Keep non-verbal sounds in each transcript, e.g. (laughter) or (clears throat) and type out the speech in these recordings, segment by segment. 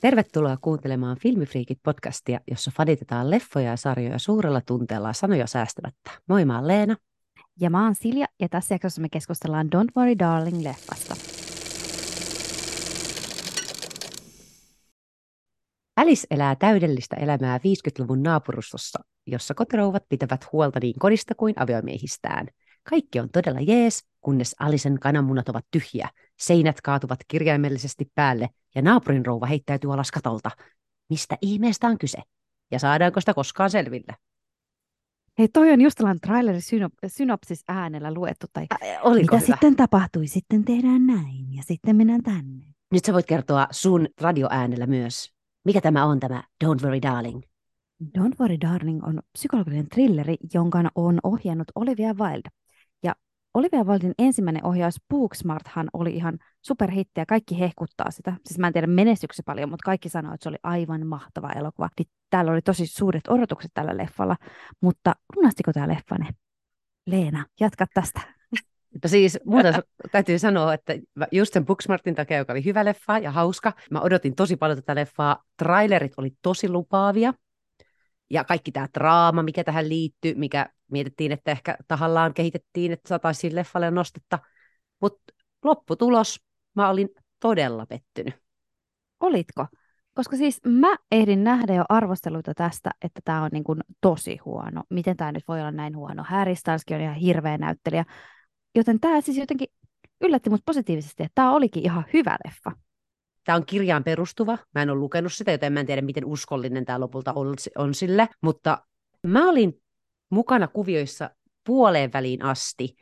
Tervetuloa kuuntelemaan Filmifriikit podcastia, jossa fanitetaan leffoja ja sarjoja suurella tunteella sanoja säästämättä. Moi, mä oon Leena. Ja mä oon Silja, ja tässä jaksossa me keskustellaan Don't Worry Darling-leffasta. Alice elää täydellistä elämää 50-luvun naapurustossa, jossa kotirouvat pitävät huolta niin kodista kuin aviomiehistään. Kaikki on todella jees, kunnes Alisen kananmunat ovat tyhjiä, seinät kaatuvat kirjaimellisesti päälle ja naapurin rouva heittäytyy alas katolta. Mistä ihmeestä on kyse? Ja saadaanko sitä koskaan selville? Hei, toi on just tällainen trailerin synop- synopsis äänellä luettu. Tai Ä, oliko mitä hyvä? sitten tapahtui? Sitten tehdään näin ja sitten mennään tänne. Nyt sä voit kertoa sun radioäänellä myös. Mikä tämä on tämä Don't Worry Darling? Don't Worry Darling on psykologinen thrilleri, jonka on ohjannut Olivia Wilde. Olivia Wilden ensimmäinen ohjaus Booksmarthan oli ihan superhitti ja kaikki hehkuttaa sitä. Siis mä en tiedä menestyksi paljon, mutta kaikki sanoo, että se oli aivan mahtava elokuva. Niin täällä oli tosi suuret odotukset tällä leffalla, mutta lunastiko tämä leffa ne? Leena, jatka tästä. Mutta siis muuta täytyy sanoa, että just sen Booksmartin takia, joka oli hyvä leffa ja hauska, mä odotin tosi paljon tätä leffaa. Trailerit oli tosi lupaavia. Ja kaikki tämä draama, mikä tähän liittyy, mikä mietittiin, että ehkä tahallaan kehitettiin, että saataisiin leffalle nostetta. Mutta lopputulos, mä olin todella pettynyt. Olitko? Koska siis mä ehdin nähdä jo arvosteluita tästä, että tämä on niin kuin tosi huono. Miten tämä nyt voi olla näin huono? Harry Styleskin on ihan hirveä näyttelijä. Joten tämä siis jotenkin yllätti mut positiivisesti, että tämä olikin ihan hyvä leffa. Tämä on kirjaan perustuva. Mä en ole lukenut sitä, joten mä en tiedä, miten uskollinen tämä lopulta on, sille. Mutta mä olin mukana kuvioissa puoleen väliin asti.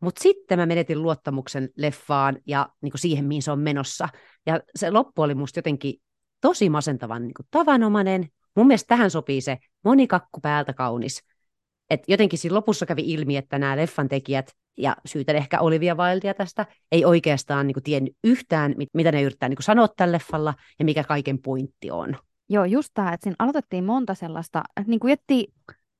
Mutta sitten mä menetin luottamuksen leffaan ja niin siihen, mihin se on menossa. Ja se loppu oli musta jotenkin tosi masentavan niin tavanomainen. Mun mielestä tähän sopii se monikakku päältä kaunis. Et jotenkin siinä lopussa kävi ilmi, että nämä leffan tekijät, ja syytän ehkä Olivia Wildea tästä, ei oikeastaan niin kuin, tiennyt yhtään, mit, mitä ne yrittää niin kuin, sanoa tällä leffalla, ja mikä kaiken pointti on. Joo, just tämä, että siinä aloitettiin monta sellaista, niin kuin jätti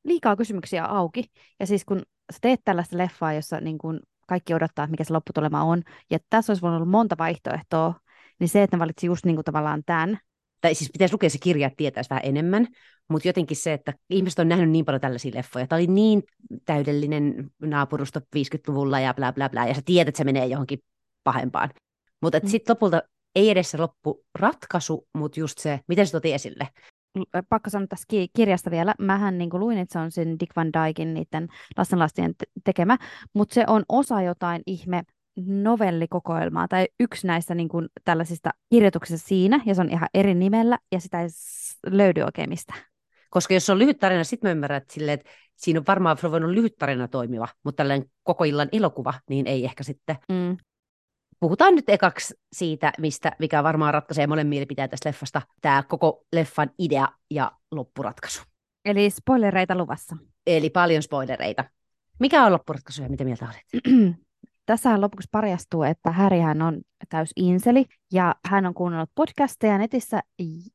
liikaa kysymyksiä auki. Ja siis kun sä teet tällaista leffaa, jossa niin kuin kaikki odottaa, mikä se lopputulema on, ja tässä olisi voinut olla monta vaihtoehtoa, niin se, että ne valitsi just niin kuin tavallaan tämän, Tai siis pitäisi lukea se kirja, että tietäisi vähän enemmän, mutta jotenkin se, että ihmiset on nähnyt niin paljon tällaisia leffoja. Tämä oli niin täydellinen naapurusto 50-luvulla ja bla bla bla, ja sä tiedät, että se menee johonkin pahempaan. Mutta Mm. sitten lopulta ei edes se loppu ratkaisu, mutta just se, miten se toti esille. pakko sanoa tästä ki- kirjasta vielä. Mähän niin luin, että se on sen Dick Van Dyken niiden lastenlastien te- tekemä, mutta se on osa jotain ihme novellikokoelmaa tai yksi näistä niin kuin, tällaisista kirjoituksista siinä, ja se on ihan eri nimellä, ja sitä ei löydy oikein mistään. Koska jos se on lyhyt tarina, sitten mä ymmärrän, että, silleen, että siinä on varmaan voinut lyhyt tarina toimiva, mutta tällainen koko illan elokuva, niin ei ehkä sitten. Mm. Puhutaan nyt ekaksi siitä, mistä, mikä varmaan ratkaisee monen mielipiteen tästä leffasta, tämä koko leffan idea ja loppuratkaisu. Eli spoilereita luvassa. Eli paljon spoilereita. Mikä on loppuratkaisu ja mitä mieltä olet? (clears throat) Tässähän lopuksi paljastuu, että Härihän on täys inseli ja hän on kuunnellut podcasteja netissä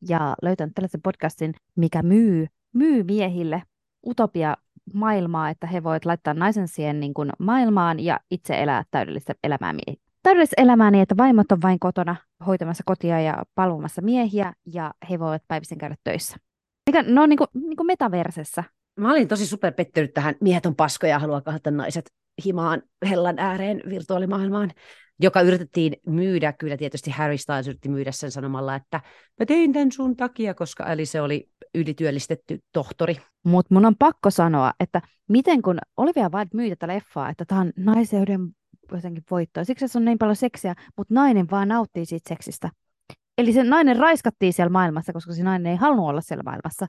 ja löytänyt tällaisen podcastin, mikä myy, myy miehille utopia maailmaa, että he voivat laittaa naisen siihen niin kuin maailmaan ja itse elää täydellistä elämää mie- täydellistä elämää niin, että vaimot on vain kotona hoitamassa kotia ja palvomassa miehiä ja he voivat päivisin käydä töissä. Mikä, no niin kuin, niin kuin metaversessä. Mä olin tosi super pettynyt tähän miehet on paskoja ja haluaa kahdata naiset himaan hellan ääreen virtuaalimaailmaan, joka yritettiin myydä, kyllä tietysti Harry Styles yritti myydä sen sanomalla, että mä tein tämän sun takia, koska eli se oli ylityöllistetty tohtori. Mutta mun on pakko sanoa, että miten kun Olivia Wilde myy tätä leffaa, että tämä on naiseuden jotenkin voittoa. Siksi se on niin paljon seksiä, mutta nainen vaan nauttii siitä seksistä. Eli se nainen raiskattiin siellä maailmassa, koska se nainen ei halunnut olla siellä maailmassa.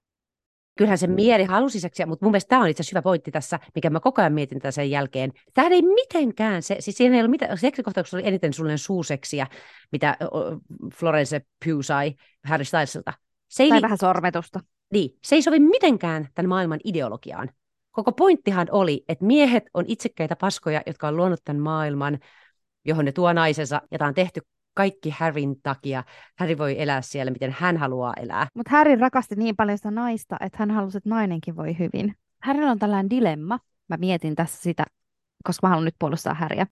Kyllähän se mieli halusi seksiä, mutta mun mielestä tämä on itse asiassa hyvä pointti tässä, mikä mä koko ajan mietin tätä sen jälkeen. Tämä ei mitenkään, se, siis siinä ei ollut mitään, seksikohtauksessa oli eniten sulle suuseksiä, mitä Florence Pugh sai Harry Stylesilta. Se ei, Tai li- vähän sormetusta. Niin, se ei sovi mitenkään tämän maailman ideologiaan. Koko pointtihan oli, että miehet on itsekkäitä paskoja, jotka on luonut tämän maailman, johon ne tuo naisensa, ja tämä on tehty kaikki Harryn takia. Harry voi elää siellä, miten hän haluaa elää. Mutta Harry rakasti niin paljon sitä naista, että hän halusi, että nainenkin voi hyvin. Harrylla on tällainen dilemma. Mä mietin tässä sitä, koska mä haluan nyt puolustaa Harryä.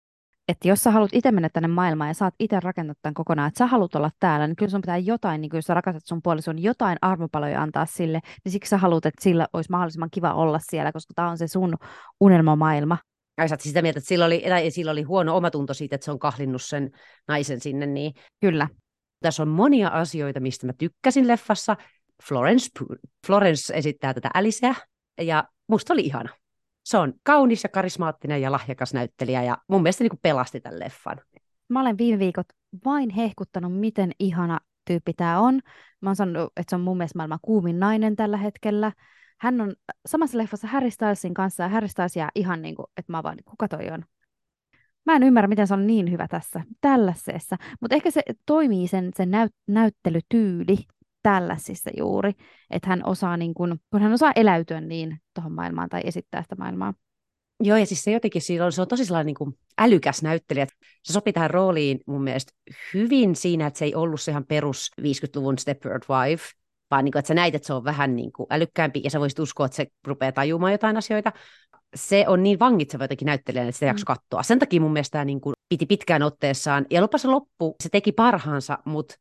että jos sä haluat itse mennä tänne maailmaan ja saat itse rakentaa tämän kokonaan, että sä haluat olla täällä, niin kyllä sun pitää jotain, niin kuin jos sä rakastat sun puolison, jotain armopaloja antaa sille, niin siksi sä haluat, että sillä olisi mahdollisimman kiva olla siellä, koska tämä on se sun unelmamaailma. Ai sä siis sitä mieltä, että sillä oli, tai sillä oli huono omatunto siitä, että se on kahlinnut sen naisen sinne, niin Kyllä. tässä on monia asioita, mistä mä tykkäsin leffassa. Florence, Florence esittää tätä Aliceä, ja musta oli ihana. Se on kaunis ja karismaattinen ja lahjakas näyttelijä, ja mun mielestä niin kuin pelasti tämän leffan. Mä olen viime viikot vain hehkuttanut, miten ihana tyyppi tämä on. Mä oon sanonut, että se on mun mielestä maailman kuumin nainen tällä hetkellä. Hän on samassa leffassa Harry Stylesin kanssa, ja Harry Styles jää ihan niin kuin, että mä vaan, kuka toi on? Mä en ymmärrä, miten se on niin hyvä tässä, tällaisessa. Mutta ehkä se toimii sen, sen näyt, näyttelytyyli tällaisissa juuri, että hän osaa, niin kun, kun hän osaa eläytyä niin tuohon maailmaan tai esittää sitä maailmaa. Joo, ja siis se jotenkin siinä on, se on tosi sellainen niin kuin älykäs näyttelijä. Se sopii tähän rooliin mun mielestä hyvin siinä, että se ei ollut se ihan perus 50-luvun Stepford Wife, vaan niin kuin, että sä näit, että se on vähän niin kuin älykkäämpi, ja sä voisit uskoa, että se rupeaa tajumaan jotain asioita. Se on niin vangitseva jotenkin näyttelijänä, että sitä jakso mm. katsoa. Sen takia mun mielestä tämä niin kuin piti pitkään otteessaan, ja lopussa se loppu, se teki parhaansa, mutta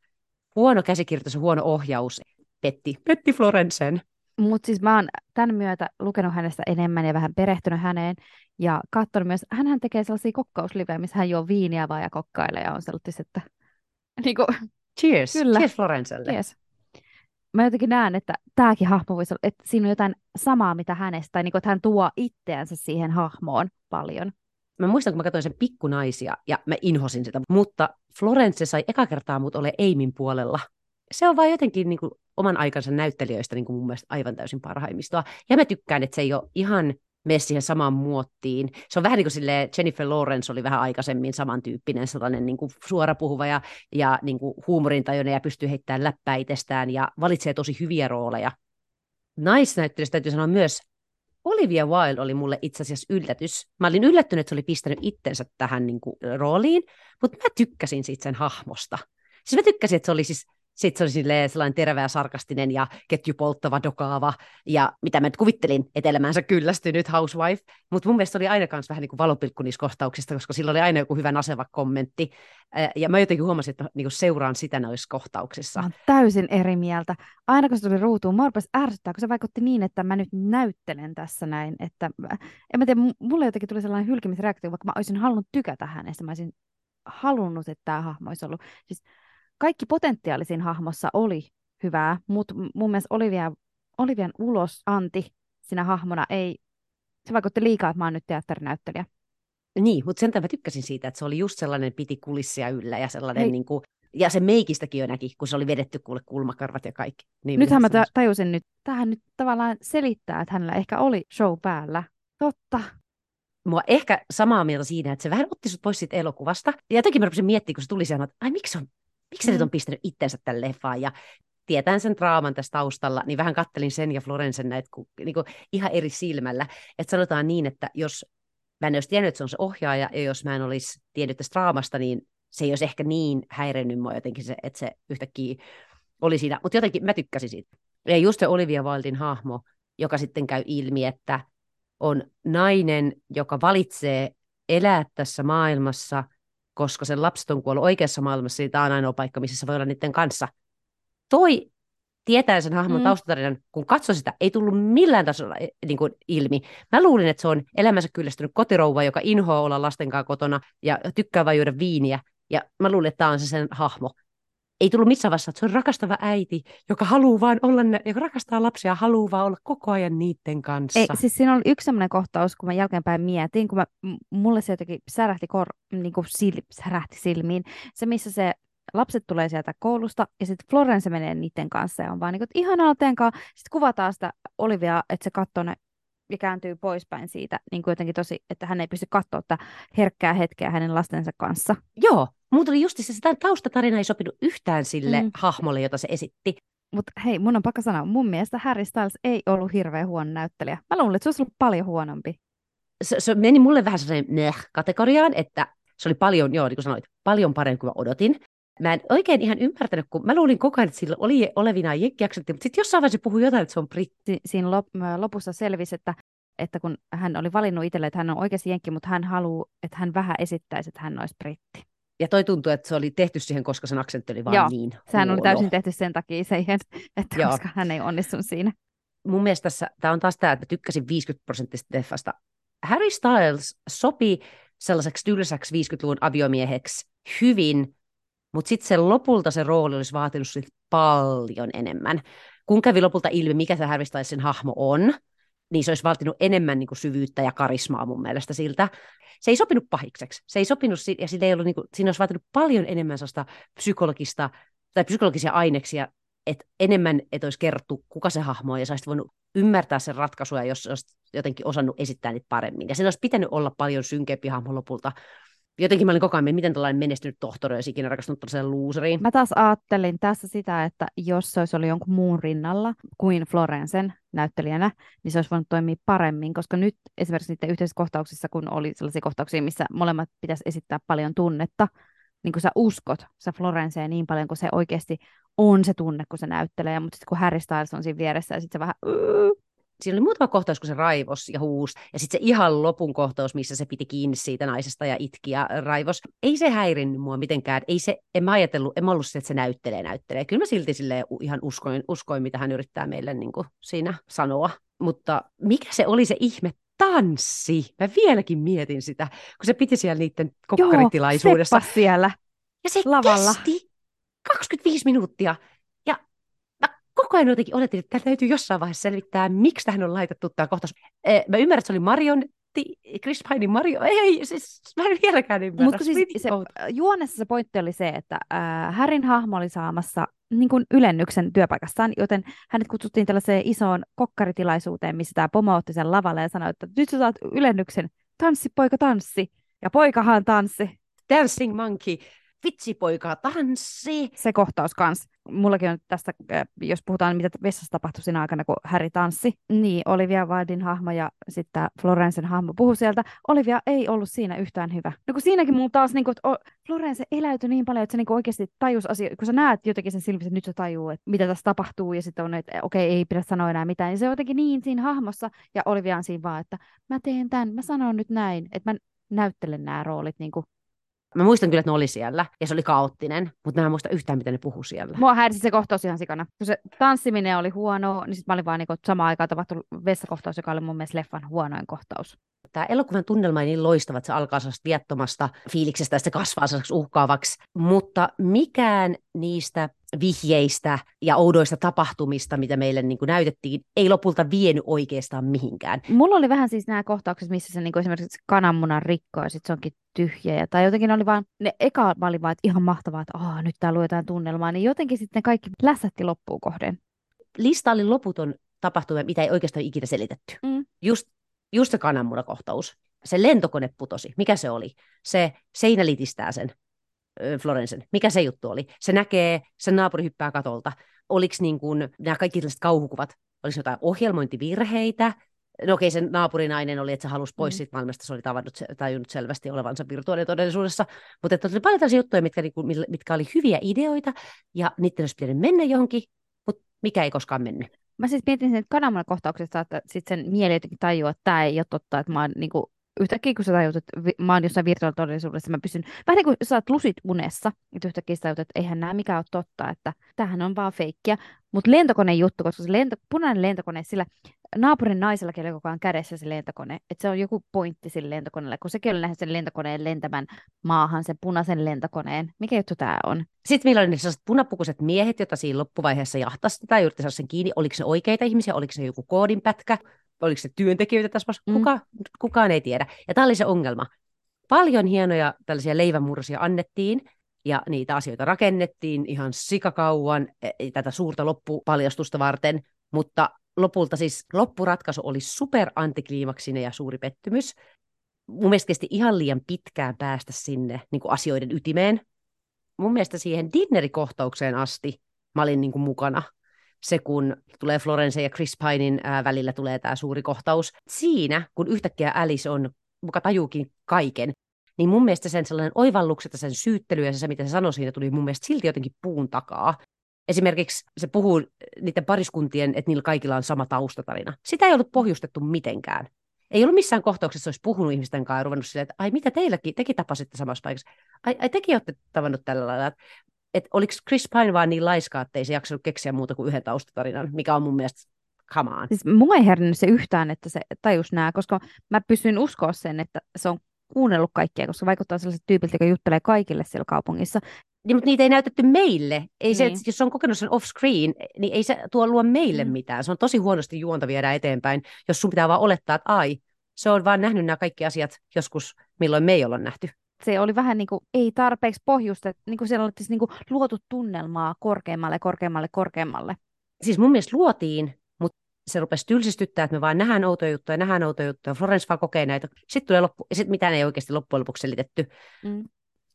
huono käsikirjoitus ja huono ohjaus petti, petti Florensen. Mutta siis mä oon tämän myötä lukenut hänestä enemmän ja vähän perehtynyt häneen ja katsonut myös, hän tekee sellaisia kokkauslivejä, missä hän juo viiniä vaan ja kokkailee ja on sellaista, että (laughs) niin kuin, Cheers, kyllä. cheers Florenselle. Yes. Mä jotenkin näen, että tämäkin hahmo voisi olla, että siinä on jotain samaa mitä hänestä, tai niin kuin, että hän tuo itseänsä siihen hahmoon paljon. Mä muistan, kun mä katsoin sen pikkunaisia ja mä inhosin sitä, mutta Florence sai eka kertaa mut ole Eimin puolella. Se on vaan jotenkin niin kuin, oman aikansa näyttelijöistä niin kuin mun mielestä aivan täysin parhaimmistoa. Ja mä tykkään, että se ei ole ihan mene siihen samaan muottiin. Se on vähän niin kuin silleen, Jennifer Lawrence oli vähän aikaisemmin samantyyppinen sellainen niin kuin suorapuhuva ja, ja niin kuin huumorintajuinen ja pystyy heittämään läppää itsestään ja valitsee tosi hyviä rooleja. Naisnäyttelystä täytyy sanoa myös, Olivia Wilde oli mulle itse asiassa yllätys. Mä olin yllättynyt, että se oli pistänyt itsensä tähän niin kuin, rooliin, mutta mä tykkäsin siitä sen hahmosta. Siis mä tykkäsin, että se oli siis sitten se oli sellainen terve ja sarkastinen ja ketjupolttava, dokaava, ja mitä mä nyt kuvittelin, että elämäänsä kyllästynyt housewife, mutta mun mielestä oli aina kanssa vähän niin valopilkku niissä kohtauksista, koska sillä oli aina joku hyvä naseva kommentti, ja mä jotenkin huomasin, että niin kuin seuraan sitä noissa kohtauksissa. Mä täysin eri mieltä. Aina kun se tuli ruutuun, mä ärsyttää, kun se vaikutti niin, että mä nyt näyttelen tässä näin, että en mä tiedä, mulle jotenkin tuli sellainen hylkimisreaktio, vaikka mä olisin halunnut tykätä hänestä, mä olisin halunnut, että tämä hahmo olisi ollut. Siis kaikki potentiaalisin hahmossa oli hyvää, mutta mun mielestä Olivia, Olivian ulosanti sinä hahmona ei, se vaikutti liikaa, että mä oon nyt teatterinäyttelijä. Niin, mutta sen mä tykkäsin siitä, että se oli just sellainen piti kulissia yllä ja sellainen niin kuin, ja se meikistäkin jo näki, kun se oli vedetty kuule kulmakarvat ja kaikki. Niin Nythän mä tajusin nyt, tähän nyt tavallaan selittää, että hänellä ehkä oli show päällä. Totta. Mua ehkä samaa mieltä siinä, että se vähän otti sut pois siitä elokuvasta. Ja jotenkin mä rupesin miettimään, kun se tuli siihen, että ai miksi on miksi mm. nyt on pistänyt itsensä tälle leffaan ja tietään sen draaman tässä taustalla, niin vähän kattelin sen ja Florensen näitä niin kuin ihan eri silmällä. Että sanotaan niin, että jos mä en olisi tiennyt, että se on se ohjaaja, ja jos mä en olisi tiennyt tästä draamasta, niin se ei olisi ehkä niin häirennyt mua jotenkin se, että se yhtäkkiä oli siinä. Mutta jotenkin mä tykkäsin siitä. Ja just se Olivia Wildin hahmo, joka sitten käy ilmi, että on nainen, joka valitsee elää tässä maailmassa – koska sen lapset on kuollut oikeassa maailmassa, niin tämä on ainoa paikka, missä se voi olla niiden kanssa. Toi tietää sen hahmon mm. taustatarinan, kun katsoi sitä, ei tullut millään tasolla eh, niin kuin, ilmi. Mä luulin, että se on elämänsä kyllästynyt kotirouva, joka inhoaa olla lasten kanssa kotona ja tykkää vain juoda viiniä. Ja mä luulin, että tämä on se sen hahmo ei tullut missään vaiheessa, että se on rakastava äiti, joka haluaa vaan olla, joka rakastaa lapsia haluaa vaan olla koko ajan niiden kanssa. Ei, siis siinä oli yksi sellainen kohtaus, kun mä jälkeenpäin mietin, kun mä, mulle se jotenkin särähti, kor, niin kuin sil, särähti silmiin. Se, missä se lapset tulee sieltä koulusta ja sitten Florence menee niiden kanssa ja on vaan niin kuin, ihanaa kanssa. Sitten kuvataan sitä Olivia, että se katsoo ne ja kääntyy poispäin siitä niin kuin jotenkin tosi, että hän ei pysty katsoa tätä herkkää hetkeä hänen lastensa kanssa. Joo, Mulla tuli just se, sitä taustatarina ei sopinut yhtään sille mm. hahmolle, jota se esitti. Mutta hei, mun on pakko sanoa, mun mielestä Harry Styles ei ollut hirveän huono näyttelijä. Mä luulen, että se olisi ollut paljon huonompi. Se, se meni mulle vähän sellainen kategoriaan, että se oli paljon, joo, niin kuin sanoit, paljon parempi kuin mä odotin. Mä en oikein ihan ymmärtänyt, kun mä luulin koko ajan, että sillä oli olevina jenkkiaksentti, mutta sitten jossain vaiheessa puhui jotain, että se on britti. Siinä lop, lopussa selvisi, että että kun hän oli valinnut itselle, että hän on oikeasti jenkki, mutta hän haluaa, että hän vähän esittäisi, että hän olisi britti. Ja toi tuntuu, että se oli tehty siihen, koska sen aksentti oli vaan Joo, niin Sehän oli huono. täysin tehty sen takia siihen, että Joo. koska hän ei onnistunut siinä. mun mielestä tässä, tämä on taas tämä, että mä tykkäsin 50 prosenttista leffasta. Harry Styles sopi sellaiseksi tylsäksi 50-luvun aviomieheksi hyvin, mutta sitten se lopulta se rooli olisi vaatinut siltä paljon enemmän. Kun kävi lopulta ilmi, mikä se Harry hahmo on, niin se olisi vaatinut enemmän niin kuin syvyyttä ja karismaa mun mielestä siltä. Se ei sopinut pahikseksi. Se ei sopinut, ja ei ollut, niin kuin, siinä olisi vaatinut paljon enemmän sellaista psykologista tai psykologisia aineksia, että enemmän, että olisi kerrottu, kuka se hahmo on, ja sä olisit voinut ymmärtää sen ratkaisuja, jos olisit jotenkin osannut esittää niitä paremmin. Ja sen olisi pitänyt olla paljon synkempi hahmo lopulta. Jotenkin mä olin koko ajan, miten tällainen menestynyt tohtori olisi ikinä rakastunut tällaiseen looseriin. Mä taas ajattelin tässä sitä, että jos se olisi ollut jonkun muun rinnalla kuin Florensen näyttelijänä, niin se olisi voinut toimia paremmin, koska nyt esimerkiksi niiden yhteisissä kohtauksissa, kun oli sellaisia kohtauksia, missä molemmat pitäisi esittää paljon tunnetta, niin kun sä uskot sä Florenseen niin paljon, kun se oikeasti on se tunne, kun se näyttelee, mutta sitten kun Harry Styles on siinä vieressä ja sitten se vähän Siinä oli muutama kohtaus, kun se raivos ja huus, ja sitten se ihan lopun kohtaus, missä se piti kiinni siitä naisesta ja itki ja raivos. Ei se häirinnyt mua mitenkään. Ei se, en mä ajatellut, en mä ollut se, että se näyttelee, näyttelee. Kyllä mä silti silleen ihan uskoin, uskoin mitä hän yrittää meille niin kuin siinä sanoa. Mutta mikä se oli se ihme tanssi? Mä vieläkin mietin sitä, kun se piti siellä niiden kokkaritilaisuudessa. Seppas siellä. Ja se lavalla. kesti 25 minuuttia. Koko ajan jotenkin oletin, että täytyy jossain vaiheessa selvittää, miksi tähän on laitettu tämä kohtaus. Eh, Mä ymmärrän, että se oli marionetti, Chris Pinein Mario. Ei, siis mä en vieläkään ymmärrä. Mutta siis se, juonessa se pointti oli se, että äh, Härin hahmo oli saamassa niin kuin ylennyksen työpaikastaan, joten hänet kutsuttiin tällaiseen isoon kokkaritilaisuuteen, missä tämä pomo otti sen lavalle ja sanoi, että nyt sä saat ylennyksen, tanssi poika tanssi. Ja poikahan tanssi. Dancing Monkey, vitsi poika, tanssi. Se kohtaus kans. Mullakin on tästä, äh, jos puhutaan mitä vessassa tapahtui siinä aikana, kun Häri tanssi, niin Olivia Wildin hahmo ja sitten Florensen hahmo puhu sieltä. Olivia ei ollut siinä yhtään hyvä. No kun siinäkin mulla taas, niin kuin, että Florence eläytyi niin paljon, että se niin oikeasti tajus asioita, kun sä näet jotenkin sen silmissä, että nyt se tajuu, että mitä tässä tapahtuu, ja sitten on, että okei, ei pidä sanoa enää mitään, niin se on jotenkin niin siinä hahmossa, ja Olivia on siinä vaan, että mä teen tämän, mä sanon nyt näin, että mä näyttelen nämä roolit niin kuin Mä muistan kyllä, että ne oli siellä, ja se oli kaoottinen, mutta mä en muista yhtään, mitä ne puhu siellä. Mua häirisi se kohtaus ihan sikana. Kun se tanssiminen oli huono, niin sitten mä olin vaan niin samaan aikaan tapahtunut vessakohtaus, joka oli mun mielestä leffan huonoin kohtaus. Tämä elokuvan tunnelma on niin loistava, että se alkaa sellaista viattomasta fiiliksestä ja se kasvaa sellaiseksi uhkaavaksi, mutta mikään niistä vihjeistä ja oudoista tapahtumista, mitä meille niin kuin näytettiin, ei lopulta vienyt oikeastaan mihinkään. Mulla oli vähän siis nämä kohtaukset, missä se niin esimerkiksi kananmunan rikkoo ja sitten se onkin tyhjä. Ja, tai jotenkin oli vaan, ne eka mä olin vaan, että ihan mahtavaa, että Aa, nyt tää luo jotain tunnelmaa, niin jotenkin sitten kaikki lässätti loppuun kohden. Lista oli loputon tapahtuma, mitä ei oikeastaan ikinä selitetty. Mm. Just, just se kananmunakohtaus. Se lentokone putosi. Mikä se oli? Se seinä litistää sen Florensen. Mikä se juttu oli? Se näkee, sen naapuri hyppää katolta. Oliko niin kuin, nämä kaikki tällaiset kauhukuvat, oliko jotain ohjelmointivirheitä? No okei, sen naapurinainen oli, että se halusi pois Mm. siitä maailmasta, se oli tavannut, se- tajunnut selvästi olevansa virtuaalitodellisuudessa, mutta että oli paljon tällaisia juttuja, mitkä, niinku, mitkä oli hyviä ideoita, ja niiden olisi pitänyt mennä johonkin, mutta mikä ei koskaan mennyt. Mä siis mietin sen kananmunan kohtauksesta, että sitten sen mieli jotenkin tajuu, että tämä ei ole totta, että mä oon niin kuin, yhtäkkiä kun sä tajut, että vi- mä oon jossain virtuaalitodellisuudessa, mä pystyn, vähän niin kuin sä oot lusit unessa, että yhtäkkiä sä tajut, että eihän nämä mikään ole totta, että tämähän on vaan feikkiä. Mutta lentokoneen juttu, koska se lento, punainen lentokone, sillä naapurin naisellakin oli koko ajan kädessä se lentokone, että se on joku pointti sille lentokoneelle, kun sekin oli nähnyt sen lentokoneen lentämään maahan, sen punaisen lentokoneen. Mikä juttu tämä on? Sitten meillä oli ne sellaiset punapukuiset miehet, joita siinä loppuvaiheessa jahtasi sitä, yritti saada sen kiinni. Oliko se oikeita ihmisiä, oliko se joku koodinpätkä, oliko se työntekijöitä tässä maassa? Mm. Kuka, kukaan ei tiedä. Ja tämä oli se ongelma. Paljon hienoja tällaisia leivänmursia annettiin, ja niitä asioita rakennettiin ihan sikakauan e, tätä suurta loppupaljastusta varten, mutta lopulta siis loppuratkaisu oli super antikliimaksinen ja suuri pettymys. Mun mielestä kesti ihan liian pitkään päästä sinne niin kuin asioiden ytimeen. Mun mielestä siihen dinnerikohtaukseen asti mä olin niin kuin mukana. Se, kun tulee Florence ja Chris Pinein ää, välillä tulee tämä suuri kohtaus. Siinä, kun yhtäkkiä Alice on, muka tajuukin kaiken, niin mun mielestä sen sellainen oivallukset ja sen syyttely ja se, mitä se sanoi siinä, tuli mun mielestä silti jotenkin puun takaa. Esimerkiksi se puhuu niiden pariskuntien, että niillä kaikilla on sama taustatarina. Sitä ei ollut pohjustettu mitenkään. Ei ollut missään kohtauksessa, olisi puhunut ihmisten kanssa ja ruvennut silleen, että ai mitä teilläkin, tekin tapasitte samassa paikassa. Ai, ai tekin olette tavannut tällä lailla. Että et oliko Chris Pine vaan niin laiskaa, että ei se jaksanut keksiä muuta kuin yhden taustatarinan, mikä on mun mielestä come on. Siis mua ei herännyt se yhtään, että se tajus nää, koska mä pystyn uskoa sen, että se on kuunnellut kaikkia, koska vaikuttaa sellaiset tyypiltä, joka juttelee kaikille siellä kaupungissa. Niin, mutta niitä ei näytetty meille. Ei niin. se, että jos on kokenut sen off-screen, niin ei se tuo luo meille mm. mitään. Se on tosi huonosti juonta viedä eteenpäin, jos sun pitää vaan olettaa, että ai, se on vaan nähnyt nämä kaikki asiat joskus, milloin me ei olla nähty. Se oli vähän niin kuin, ei tarpeeksi pohjusta, niin kuin siellä oli niin kuin luotu tunnelmaa korkeammalle, korkeammalle, korkeammalle. Siis mun mielestä luotiin, mutta se rupesi tylsistyttää, että me vaan nähdään outoja juttuja, nähdään outoja juttuja, Florence vaan kokee näitä. Sitten tulee loppu, ja sitten mitään ei oikeasti loppujen lopuksi selitetty. Mm.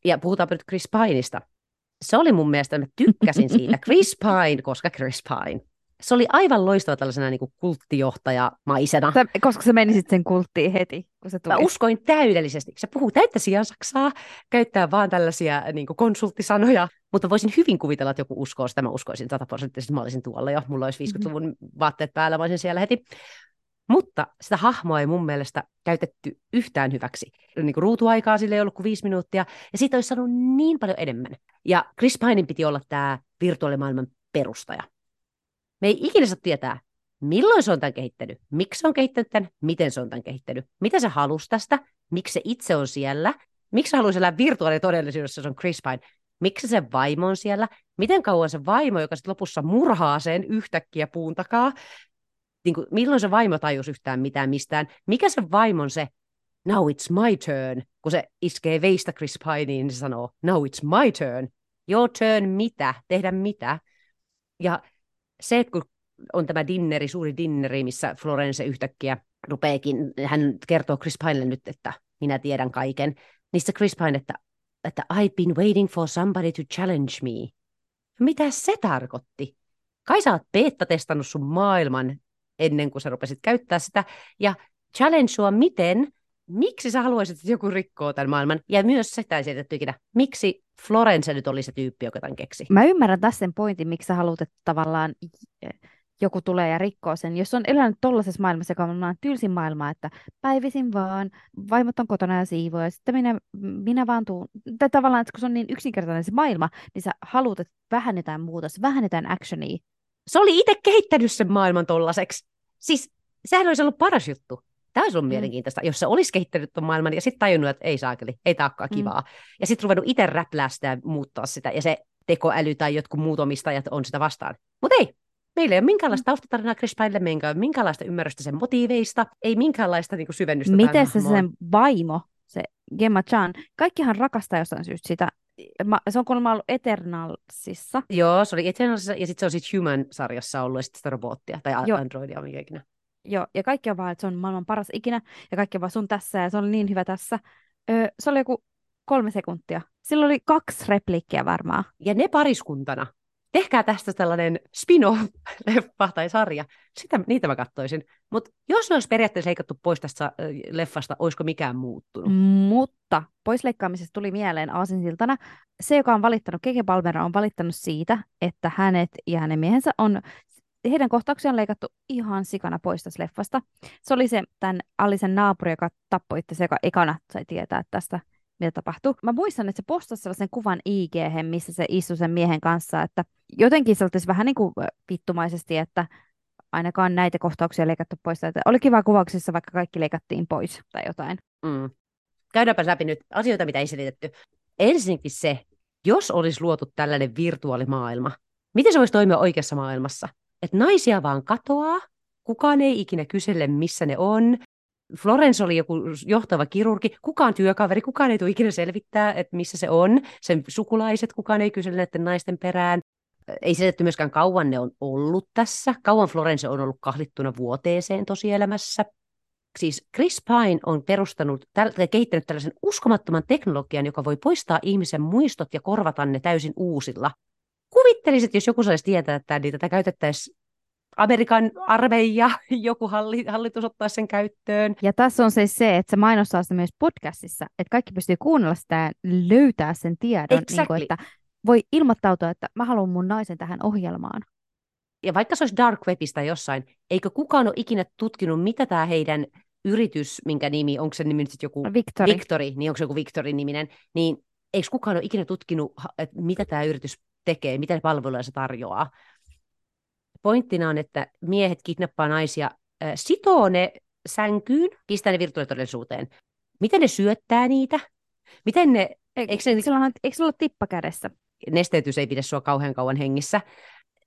Ja puhutaanpa nyt Chris Pineista. Se oli mun mielestä, mä tykkäsin siitä. (laughs) Chris Pine, koska Chris Pine se oli aivan loistava tällaisena niin kuin kulttijohtajamaisena. Sä, koska sä menisit sen kulttiin heti, kun se tuli. Mä uskoin täydellisesti. Se puhuu täyttä sijaan saksaa, käyttää vaan tällaisia niin kuin konsulttisanoja, mutta voisin hyvin kuvitella, että joku uskoo sitä. Mä uskoisin sataprosenttisesti, mä olisin tuolla jo. Mulla olisi 50-luvun mm-hmm. vaatteet päällä, mä olisin siellä heti. Mutta sitä hahmoa ei mun mielestä käytetty yhtään hyväksi. Niin kuin ruutuaikaa sille ei ollut kuin viisi minuuttia, ja siitä olisi saanut niin paljon enemmän. Ja Chris Pinein piti olla tämä virtuaalimaailman perustaja. Me ei ikinä saa tietää, milloin se on tämän kehittänyt, miksi se on kehittänyt tämän, miten se on tämän kehittänyt, mitä se halusi tästä, miksi se itse on siellä, miksi se haluaisi elää virtuaalitodellisuudessa, se on Chris Pine, miksi se vaimo on siellä, miten kauan se vaimo, joka sitten lopussa murhaa sen yhtäkkiä puun takaa, niin kuin, milloin se vaimo tajusi yhtään mitään mistään, mikä se vaimon se now it's my turn, kun se iskee veistä Chris Pineen, niin se sanoo now it's my turn, your turn mitä, tehdä mitä, ja se, että kun on tämä dinneri, suuri dinneri, missä Florence yhtäkkiä rupeekin, hän kertoo Chris Pinelle nyt, että minä tiedän kaiken, niin se Chris Pine, että, että I've been waiting for somebody to challenge me. Mitä se tarkoitti? Kai sä oot beta-testannut sun maailman ennen kuin sä rupesit käyttää sitä, ja challenge sua miten, miksi sä haluaisit, että joku rikkoo tämän maailman, ja myös sitä ei selitetty ikinä, miksi Florence nyt oli se tyyppi, joka tämän keksi. Mä ymmärrän tässä sen pointin, miksi sä haluat, että tavallaan joku tulee ja rikkoo sen. Jos on elänyt tollaisessa maailmassa, joka on tylsin maailma, että päivisin vaan, vaimot on kotona ja siivoja, ja sitten minä, minä vaan tuun. Tai tavallaan, että kun se on niin yksinkertainen se maailma, niin sä haluat, että vähennetään muutos, vähennetään actionia. Se oli itse kehittänyt sen maailman tollaseksi. Siis sehän olisi ollut paras juttu. Tämä olisi ollut mm. mielenkiintoista, jos se olisi kehittänyt tuon maailman ja sitten tajunnut, että ei saakeli, ei taakkaa mm. kivaa. Ja sitten ruvennut itse räpläästä ja muuttaa sitä, ja se tekoäly tai jotkut muut omistajat on sitä vastaan. Mutta ei, meillä ei ole minkäänlaista mm. taustatarinaa Chris Pine meidän minkäänlaista ymmärrystä sen motiiveista, ei minkäänlaista niin kuin, syvennystä. Miten se sen vaimo, se Gemma Chan, kaikkihan rakastaa jostain syystä sitä se on kuulemma ollut Eternalsissa. Joo, se oli Eternalsissa ja sitten se on sitten Human-sarjassa ollut ja sitten sitä robottia tai Joo. Androidia, mikä ikinä. Joo, ja kaikki on vaan, että se on maailman paras ikinä, ja kaikki on vaan sun tässä, ja se oli niin hyvä tässä. Öö, se oli joku kolme sekuntia. Sillä oli kaksi repliikkiä varmaan. Ja ne pariskuntana. Tehkää tästä tällainen spin-off-leffa tai sarja. Sitä, niitä mä katsoisin. Mutta jos ne olisi periaatteessa leikattu pois tästä leffasta, olisiko mikään muuttunut? Mutta poisleikkaamisesta tuli mieleen aasinsiltana. Se, joka on valittanut, Keke Palmer on valittanut siitä, että hänet ja hänen miehensä on heidän kohtauksia on leikattu ihan sikana pois tästä leffasta. Se oli se tämän Allisen naapuri, joka tappoi itse, joka ekana sai tietää tästä, mitä tapahtui. Mä muistan, että se postasi sellaisen kuvan ig missä se istui sen miehen kanssa, että jotenkin se vähän niin kuin vittumaisesti, että ainakaan näitä kohtauksia leikattu pois. Että oli kiva kuvauksissa, vaikka kaikki leikattiin pois tai jotain. Mm. Käydäänpä läpi nyt asioita, mitä ei selitetty. Ensinnäkin se, jos olisi luotu tällainen virtuaalimaailma, miten se voisi toimia oikeassa maailmassa? Että naisia vaan katoaa, kukaan ei ikinä kysele, missä ne on. Florence oli joku johtava kirurgi, kukaan työkaveri, kukaan ei tule ikinä selvittää, että missä se on. Sen sukulaiset, kukaan ei kysele näiden naisten perään. Ei selitetty myöskään kauan ne on ollut tässä. Kauan Florence on ollut kahlittuna vuoteeseen tosielämässä. Siis Chris Pine on perustanut tai kehittänyt tällaisen uskomattoman teknologian, joka voi poistaa ihmisen muistot ja korvata ne täysin uusilla kuvittelisit, jos joku saisi tietää, että niitä tätä käytettäisiin Amerikan armeija, (laughs) joku hallitus ottaa sen käyttöön. Ja tässä on siis se, että se mainostaa sitä myös podcastissa, että kaikki pystyy kuunnella sitä ja löytää sen tiedon, exactly. niin kuin, että voi ilmoittautua, että mä haluan mun naisen tähän ohjelmaan. Ja vaikka se olisi dark webistä jossain, eikö kukaan ole ikinä tutkinut, mitä tämä heidän yritys, minkä nimi, onko se nimi nyt joku Victory. Victory, niin onko se joku Victory niminen, niin eikö kukaan ole ikinä tutkinut, että mitä tämä yritys tekee, mitä palveluja se tarjoaa. Pointtina on, että miehet kidnappaa naisia, äh, sitoo ne sänkyyn, pistää ne virtuaalitodellisuuteen. Miten ne syöttää niitä? Miten ne, Eikö, eikö, sulla, ole- eikö sulla ole tippa kädessä? nesteytys ei pidä sua kauhean kauan hengissä.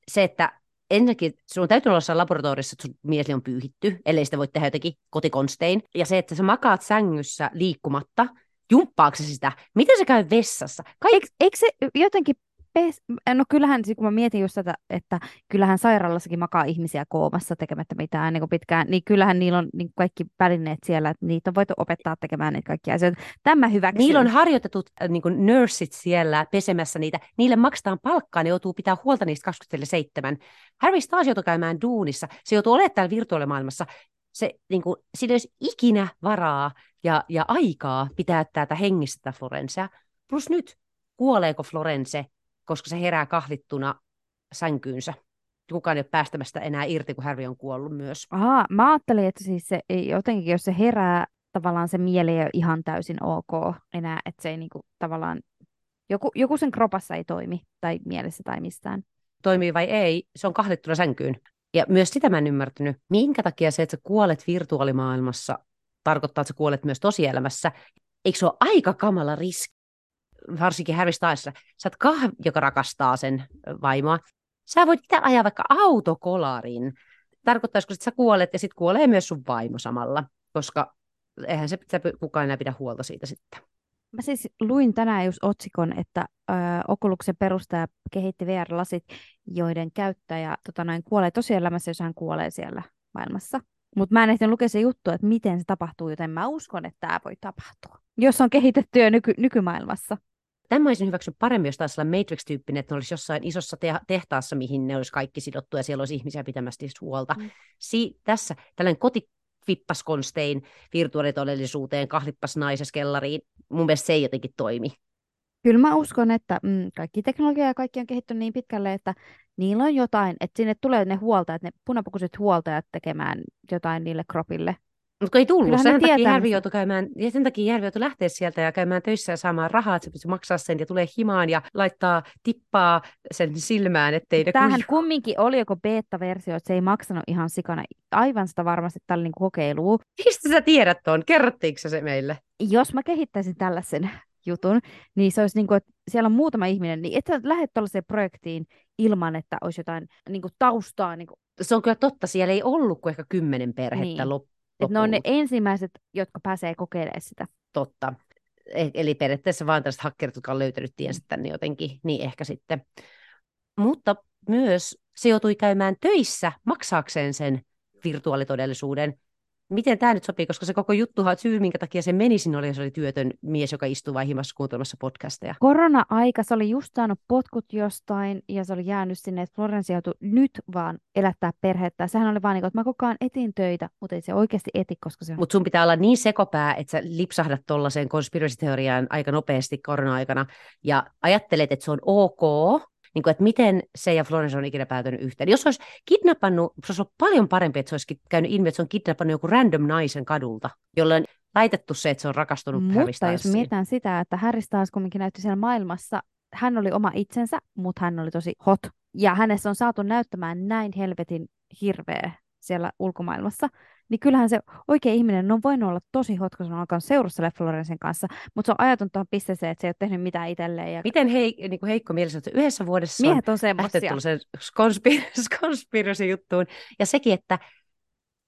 Se, että ensinnäkin sun täytyy olla jossain laboratoriossa, että sun mieli on pyyhitty, ellei sitä voi tehdä jotenkin kotikonstein. Ja se, että sä makaat sängyssä liikkumatta, jumppaako sitä? Miten se käy vessassa? Kaikki Eikö, eikö se jotenkin... Pes... No kyllähän, siis kun mä mietin just tätä, että kyllähän sairaalassakin makaa ihmisiä koomassa tekemättä mitään niin pitkään, niin kyllähän niillä on niin kaikki välineet siellä, että niitä on voitu opettaa tekemään niitä kaikkia asioita. Tämä hyväksyn. Niillä on harjoitetut äh, niin kuin nursit siellä pesemässä niitä. Niille maksetaan palkkaa, ne joutuu pitää huolta niistä 24-7. Harry taas joutui käymään duunissa. Se joutuu olemaan täällä virtuaalimaailmassa. Se, niin kuin, sillä ei olisi ikinä varaa ja, ja aikaa pitää tätä hengissä tätä Florensea. Plus nyt, kuoleeko Florence, koska se herää kahlittuna sänkyynsä. Kukaan ei ole päästämästä enää irti, kun Harry on kuollut myös. Aha, mä ajattelin, että siis se, ei- jotenkin, jos se herää, tavallaan se mieli ei ole ihan täysin ok enää, että se ei niinku, tavallaan, joku, joku sen kropassa ei toimi, tai mielessä tai mistään. toimii vai ei, se on kahlittuna sänkyyn. Ja myös sitä mä en ymmärtänyt, minkä takia se, että sä kuolet virtuaalimaailmassa, tarkoittaa, että sä kuolet myös tosielämässä. Eikö se ole aika kamala riski, varsinkin Harry Stylesissa. Sä oot kah, joka rakastaa sen vaimoa. Sä voit itse ajaa vaikka autokolarin. Tarkoittaisiko, että sä kuolet ja sitten kuolee myös sun vaimo samalla, koska eihän se se kukaan enää pidä huolta siitä sitten. Mä siis luin tänään just otsikon, että ö, Oculuksen perustaja kehitti VR-lasit, joiden käyttäjä tota noin, kuolee tosielämässä, jos hän kuolee siellä maailmassa. Mutta mä en ehtinyt lukea se juttu, että miten se tapahtuu, joten mä uskon, että tämä voi tapahtua. Jos on kehitetty jo nyky- nykymaailmassa. Tämä olisin hyväksynyt paremmin, jos taisi olla Matrix-tyyppinen, että ne olisi jossain isossa te- tehtaassa, mihin ne olisi kaikki sidottu ja siellä olisi ihmisiä pitämästä niistä huolta. Mm. Si- tässä tällainen kotivippas-konstein virtuaalitodellisuuteen, kahlippas naisessa kellariin. Mun mielestä se ei jotenkin toimi. Kyllä mä uskon, että mm, kaikki teknologia ja kaikki on kehittynyt niin pitkälle, että niillä on jotain, että sinne tulee ne huoltajat, ne punapukuiset huoltajat tekemään jotain niille kropille. Mutta kun ei tullut, Kyllähän sen takia Järvi joutui käymään, ja sen takia Järvi joutui lähteä sieltä ja käymään töissä ja saamaan rahaa, että se pystyy maksaa sen ja tulee himaan ja laittaa tippaa sen silmään, ettei ne Tämähän kuivu. kumminkin oli joko beta-versio, että se ei maksanut ihan sikana. Aivan sitä varmasti tällä niin kokeilu. Mistä sä tiedät tuon? Kerrottiinko se meille? Jos mä kehittäisin tällaisen jutun, niin se olisi niin kuin, että siellä on muutama ihminen, niin et sä lähde tuollaiseen projektiin ilman, että olisi jotain niin kuin taustaa. Niin kuin, Se on kyllä totta, siellä ei ollut kuin ehkä kymmenen perhettä Niin. niin. Että ne on ne ensimmäiset, jotka pääsee kokeilemaan sitä. Totta. E- Eli periaatteessa vaan tällaiset hakkerit, jotka on löytänyt tiensä tänne jotenkin, niin ehkä sitten. Mutta myös se joutui käymään töissä maksaakseen sen virtuaalitodellisuuden. Miten tämä nyt sopii, koska se koko juttuhan, syy minkä takia se meni sinne oli, se oli työtön mies, joka istuu vain himassa kuuntelemassa podcasteja. Korona-aika, se oli just saanut potkut jostain ja se oli jäänyt sinne, että Florence joutui nyt vaan elättää perhettä. Sehän oli vaan niin kuin, että mä koko ajan etin töitä, mutta ei se oikeasti eti, koska se on Mutta sun pitää olla niin sekopää, että sä lipsahdat tuollaiseen konspirasiteoriaan aika nopeasti korona-aikana ja ajattelet, että se on ok, niin kuin, että miten se ja Florence on ikinä päätynyt yhteen. Jos olisi kidnappannut, se olisi ollut paljon parempi, että se olisi käynyt ilmi, että se on kidnappannut joku random naisen kadulta, jolle on laitettu se, että se on rakastunut Mutta jos mietitään sitä, että Harry Styles kumminkin näytti siellä maailmassa, hän oli oma itsensä, mutta hän oli tosi hot. Ja hänessä on saatu näyttämään näin helvetin hirveä siellä ulkomaailmassa. Niin kyllähän se oikea ihminen on voinut olla tosi hot, kun on alkanut seurustella Florencen kanssa, mutta se on ajatunut tuohon pisteeseen, että se ei ole tehnyt mitään itselleen. Ja Miten hei, niin kuin heikko mielessä, että yhdessä vuodessa miehet on lähtenyt konspir- (laughs) konspirasi-juttuun. Ja sekin, että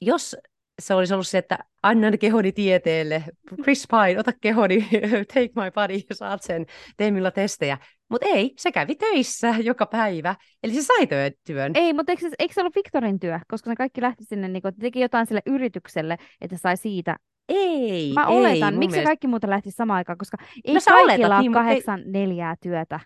jos se olisi ollut se, että annan kehoni tieteelle, Chris Pine, ota kehoni, (laughs) take my body, saat sen, tee millä testejä. Mutta ei, se kävi töissä joka päivä, eli se sai työ- työn. Ei, mutta eikö, eikö se ollut Victorin työ? Koska ne kaikki lähti sinne, niin kun, teki jotain sille yritykselle, että sai siitä. Ei, Mä ei, oletan, miksi mielestä- kaikki muuten lähti samaan aikaan, koska ei No kaikilla oletat, ole niin, mut ei- kahdeksan neljää työtä.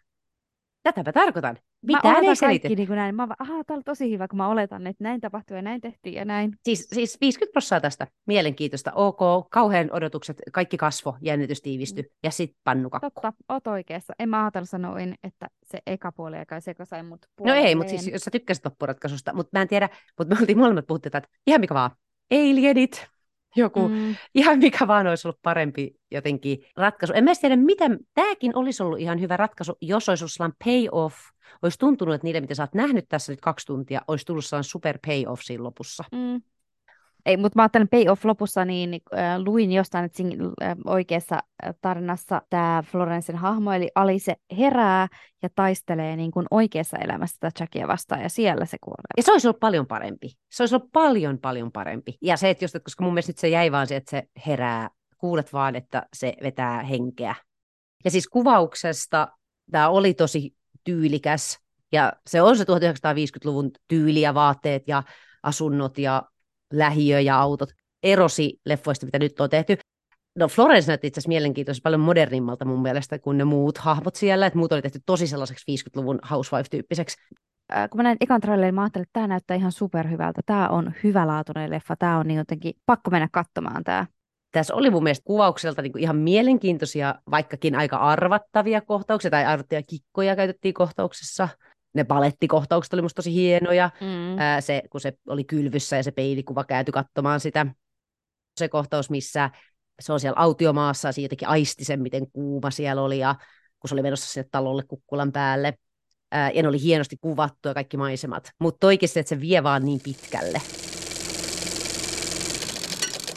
Tätäpä tarkoitan. Mitään ei oletan selitä. kaikki niin kuin näin. Mä vaan, ahaa, tää oli tosi hyvä, kun mä oletan, että näin tapahtui ja näin tehtiin ja näin. Siis, siis 50 prosenttia tästä. Mielenkiintoista. Ok, kauhean odotukset, kaikki kasvo, jännitys tiivistyi ja sitten pannukakku. Totta, oot oikeassa. En mä ajatellut sanoin, että se eka puoli eikä se, joka sai mut No ei, mutta siis jos sä tykkäsit loppuratkaisusta, mutta mä en tiedä, mutta me oltiin molemmat puhuttu, että ihan mikä vaan. Alienit, joku, mm. ihan mikä vaan olisi ollut parempi jotenkin ratkaisu. En mä tiedä, mitä, tämäkin olisi ollut ihan hyvä ratkaisu, jos olisi ollut sellainen payoff, olisi tuntunut, että niille, mitä sä oot nähnyt tässä nyt kaksi tuntia, olisi tullut sellainen super payoff siinä lopussa. Mm. Ei, mutta mä ajattelen payoff lopussa, niin äh, luin jostain, että siinä äh, oikeassa tarinassa tämä Florensin hahmo, eli Alice herää ja taistelee niin kuin oikeassa elämässä tätä Jackia vastaan, ja siellä se kuolee. Ja se olisi ollut paljon parempi. Se olisi ollut paljon, paljon parempi. Ja se, että just, että koska mun mielestä nyt se jäi vaan se, että se herää, kuulet vaan, että se vetää henkeä. Ja siis kuvauksesta tämä oli tosi tyylikäs, ja se on se 1950-luvun tyyli ja vaatteet ja asunnot ja lähiö ja autot erosi leffoista, mitä nyt on tehty. No Florence näytti itse asiassa mielenkiintoisesti paljon modernimmalta mun mielestä kuin ne muut hahmot siellä, että muut oli tehty tosi sellaiseksi 50-luvun housewife-tyyppiseksi. Äh, kun mä näin ekan trailerin, mä ajattelin, että tämä näyttää ihan superhyvältä. Tämä on hyvälaatuinen leffa. Tämä on niin jotenkin pakko mennä katsomaan tämä. Tässä oli mun mielestä kuvaukselta niin kuin ihan mielenkiintoisia, vaikkakin aika arvattavia kohtauksia, tai arvattavia kikkoja käytettiin kohtauksessa ne palettikohtaukset oli musta tosi hienoja. Mm. Ää, se, kun se oli kylvyssä ja se peilikuva käyty katsomaan sitä. Se kohtaus, missä se on siellä autiomaassa ja jotenkin aisti sen, miten kuuma siellä oli ja kun se oli menossa sinne talolle kukkulan päälle. Ää, ja ne oli hienosti kuvattu ja kaikki maisemat. Mutta oikeasti, että se vie vaan niin pitkälle.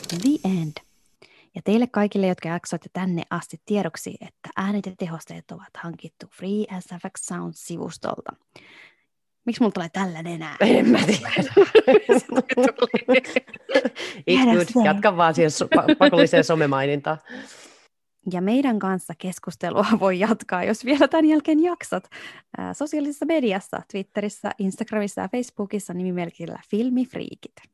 The end. Ja teille kaikille, jotka jaksoitte tänne asti tiedoksi, että äänet ja tehosteet ovat hankittu Free SFX Sound-sivustolta. Miksi mulla tulee tällä enää? (laughs) En mä tiedä. It's good. Jatka vaan siihen so- pakolliseen somemainintaan. Ja meidän kanssa keskustelua (laughs) voi jatkaa, jos vielä tämän jälkeen jaksat, sosiaalisessa mediassa, Twitterissä, Instagramissa ja Facebookissa nimimerkillä Filmifriikit.